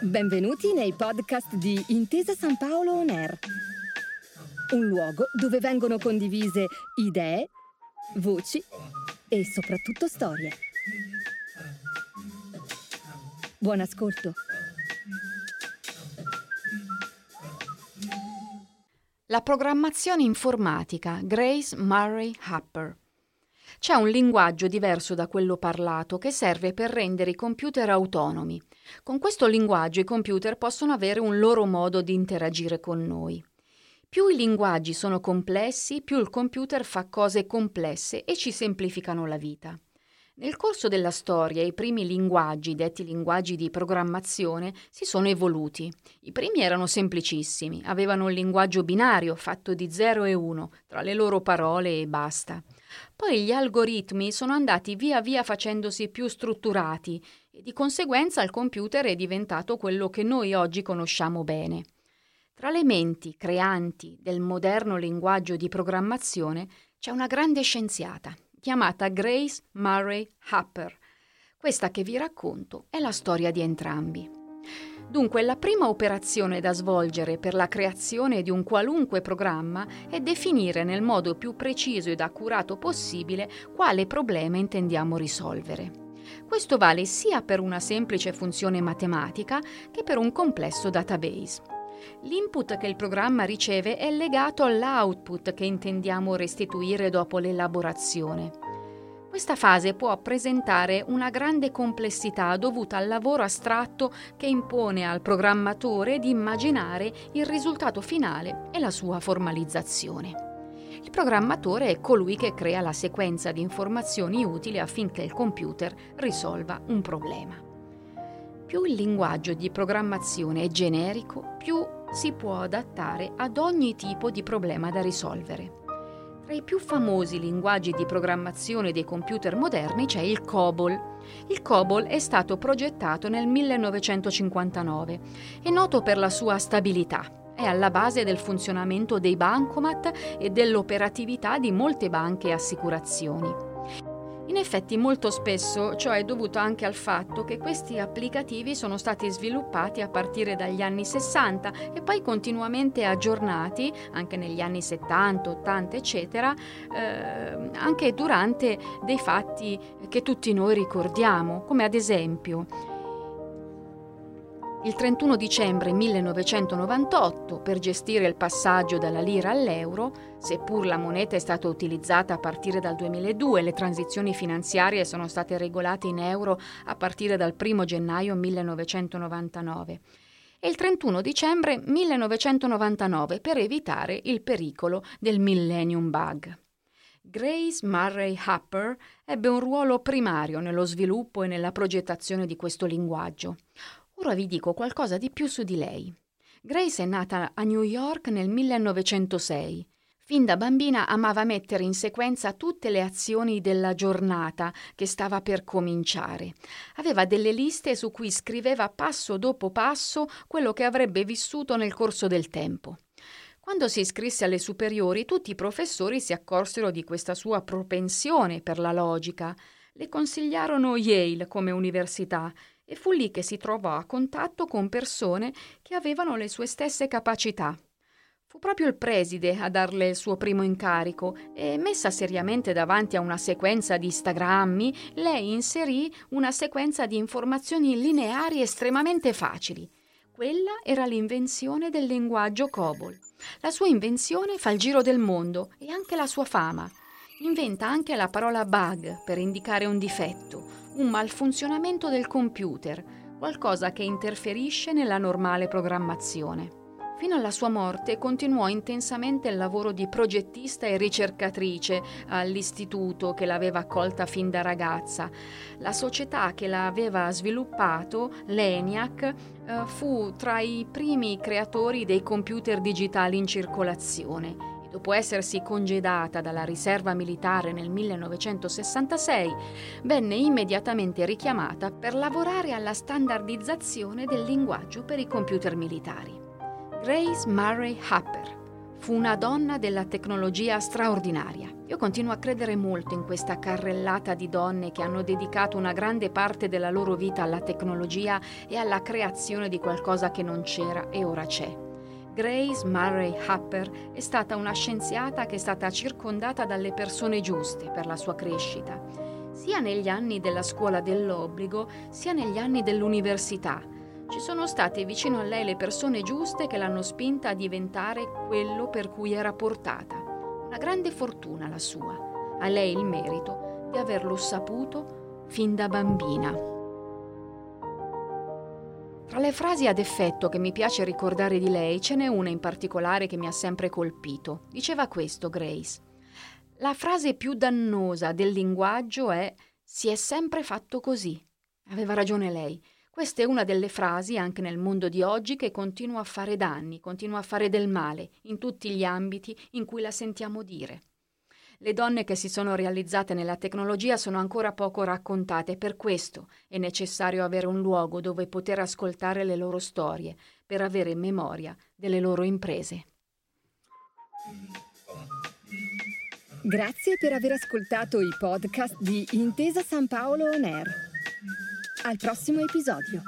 Benvenuti nei podcast di Intesa San Paolo On Air, un luogo dove vengono condivise idee, voci e soprattutto storie. Buon ascolto. La programmazione informatica Grace Murray Happer. C'è un linguaggio diverso da quello parlato che serve per rendere i computer autonomi. Con questo linguaggio i computer possono avere un loro modo di interagire con noi. Più i linguaggi sono complessi, più il computer fa cose complesse e ci semplificano la vita. Nel corso della storia i primi linguaggi, detti linguaggi di programmazione, si sono evoluti. I primi erano semplicissimi, avevano un linguaggio binario fatto di 0 e 1 tra le loro parole e basta. Poi gli algoritmi sono andati via via facendosi più strutturati e di conseguenza il computer è diventato quello che noi oggi conosciamo bene. Tra le menti creanti del moderno linguaggio di programmazione c'è una grande scienziata, chiamata Grace Murray Happer. Questa che vi racconto è la storia di entrambi. Dunque, la prima operazione da svolgere per la creazione di un qualunque programma è definire nel modo più preciso ed accurato possibile quale problema intendiamo risolvere. Questo vale sia per una semplice funzione matematica che per un complesso database. L'input che il programma riceve è legato all'output che intendiamo restituire dopo l'elaborazione. Questa fase può presentare una grande complessità dovuta al lavoro astratto che impone al programmatore di immaginare il risultato finale e la sua formalizzazione. Il programmatore è colui che crea la sequenza di informazioni utili affinché il computer risolva un problema. Più il linguaggio di programmazione è generico, più si può adattare ad ogni tipo di problema da risolvere. Tra i più famosi linguaggi di programmazione dei computer moderni c'è il COBOL. Il COBOL è stato progettato nel 1959. È noto per la sua stabilità. È alla base del funzionamento dei bancomat e dell'operatività di molte banche e assicurazioni. In effetti molto spesso ciò è dovuto anche al fatto che questi applicativi sono stati sviluppati a partire dagli anni 60 e poi continuamente aggiornati anche negli anni 70, 80 eccetera, eh, anche durante dei fatti che tutti noi ricordiamo, come ad esempio il 31 dicembre 1998, per gestire il passaggio dalla lira all'euro, seppur la moneta è stata utilizzata a partire dal 2002, le transizioni finanziarie sono state regolate in euro a partire dal 1 gennaio 1999 e il 31 dicembre 1999 per evitare il pericolo del Millennium Bug. Grace Murray Happer ebbe un ruolo primario nello sviluppo e nella progettazione di questo linguaggio. Ora vi dico qualcosa di più su di lei. Grace è nata a New York nel 1906. Fin da bambina amava mettere in sequenza tutte le azioni della giornata che stava per cominciare. Aveva delle liste su cui scriveva passo dopo passo quello che avrebbe vissuto nel corso del tempo. Quando si iscrisse alle superiori, tutti i professori si accorsero di questa sua propensione per la logica. Le consigliarono Yale come università e fu lì che si trovò a contatto con persone che avevano le sue stesse capacità. Fu proprio il preside a darle il suo primo incarico e, messa seriamente davanti a una sequenza di stagrammi, lei inserì una sequenza di informazioni lineari estremamente facili. Quella era l'invenzione del linguaggio COBOL. La sua invenzione fa il giro del mondo e anche la sua fama. Inventa anche la parola bug per indicare un difetto, un malfunzionamento del computer, qualcosa che interferisce nella normale programmazione. Fino alla sua morte continuò intensamente il lavoro di progettista e ricercatrice all'istituto che l'aveva accolta fin da ragazza. La società che l'aveva sviluppato, l'ENIAC, eh, fu tra i primi creatori dei computer digitali in circolazione dopo essersi congedata dalla riserva militare nel 1966, venne immediatamente richiamata per lavorare alla standardizzazione del linguaggio per i computer militari. Grace Murray Happer Fu una donna della tecnologia straordinaria. Io continuo a credere molto in questa carrellata di donne che hanno dedicato una grande parte della loro vita alla tecnologia e alla creazione di qualcosa che non c'era e ora c'è. Grace Murray Happer è stata una scienziata che è stata circondata dalle persone giuste per la sua crescita, sia negli anni della scuola dell'obbligo, sia negli anni dell'università ci sono state vicino a lei le persone giuste che l'hanno spinta a diventare quello per cui era portata. Una grande fortuna la sua. A lei il merito di averlo saputo fin da bambina. Tra le frasi ad effetto che mi piace ricordare di lei, ce n'è una in particolare che mi ha sempre colpito. Diceva questo Grace. La frase più dannosa del linguaggio è si è sempre fatto così. Aveva ragione lei. Questa è una delle frasi, anche nel mondo di oggi, che continua a fare danni, continua a fare del male, in tutti gli ambiti in cui la sentiamo dire. Le donne che si sono realizzate nella tecnologia sono ancora poco raccontate per questo è necessario avere un luogo dove poter ascoltare le loro storie, per avere memoria delle loro imprese. Grazie per aver ascoltato i podcast di Intesa San Paolo On Air. Al prossimo episodio.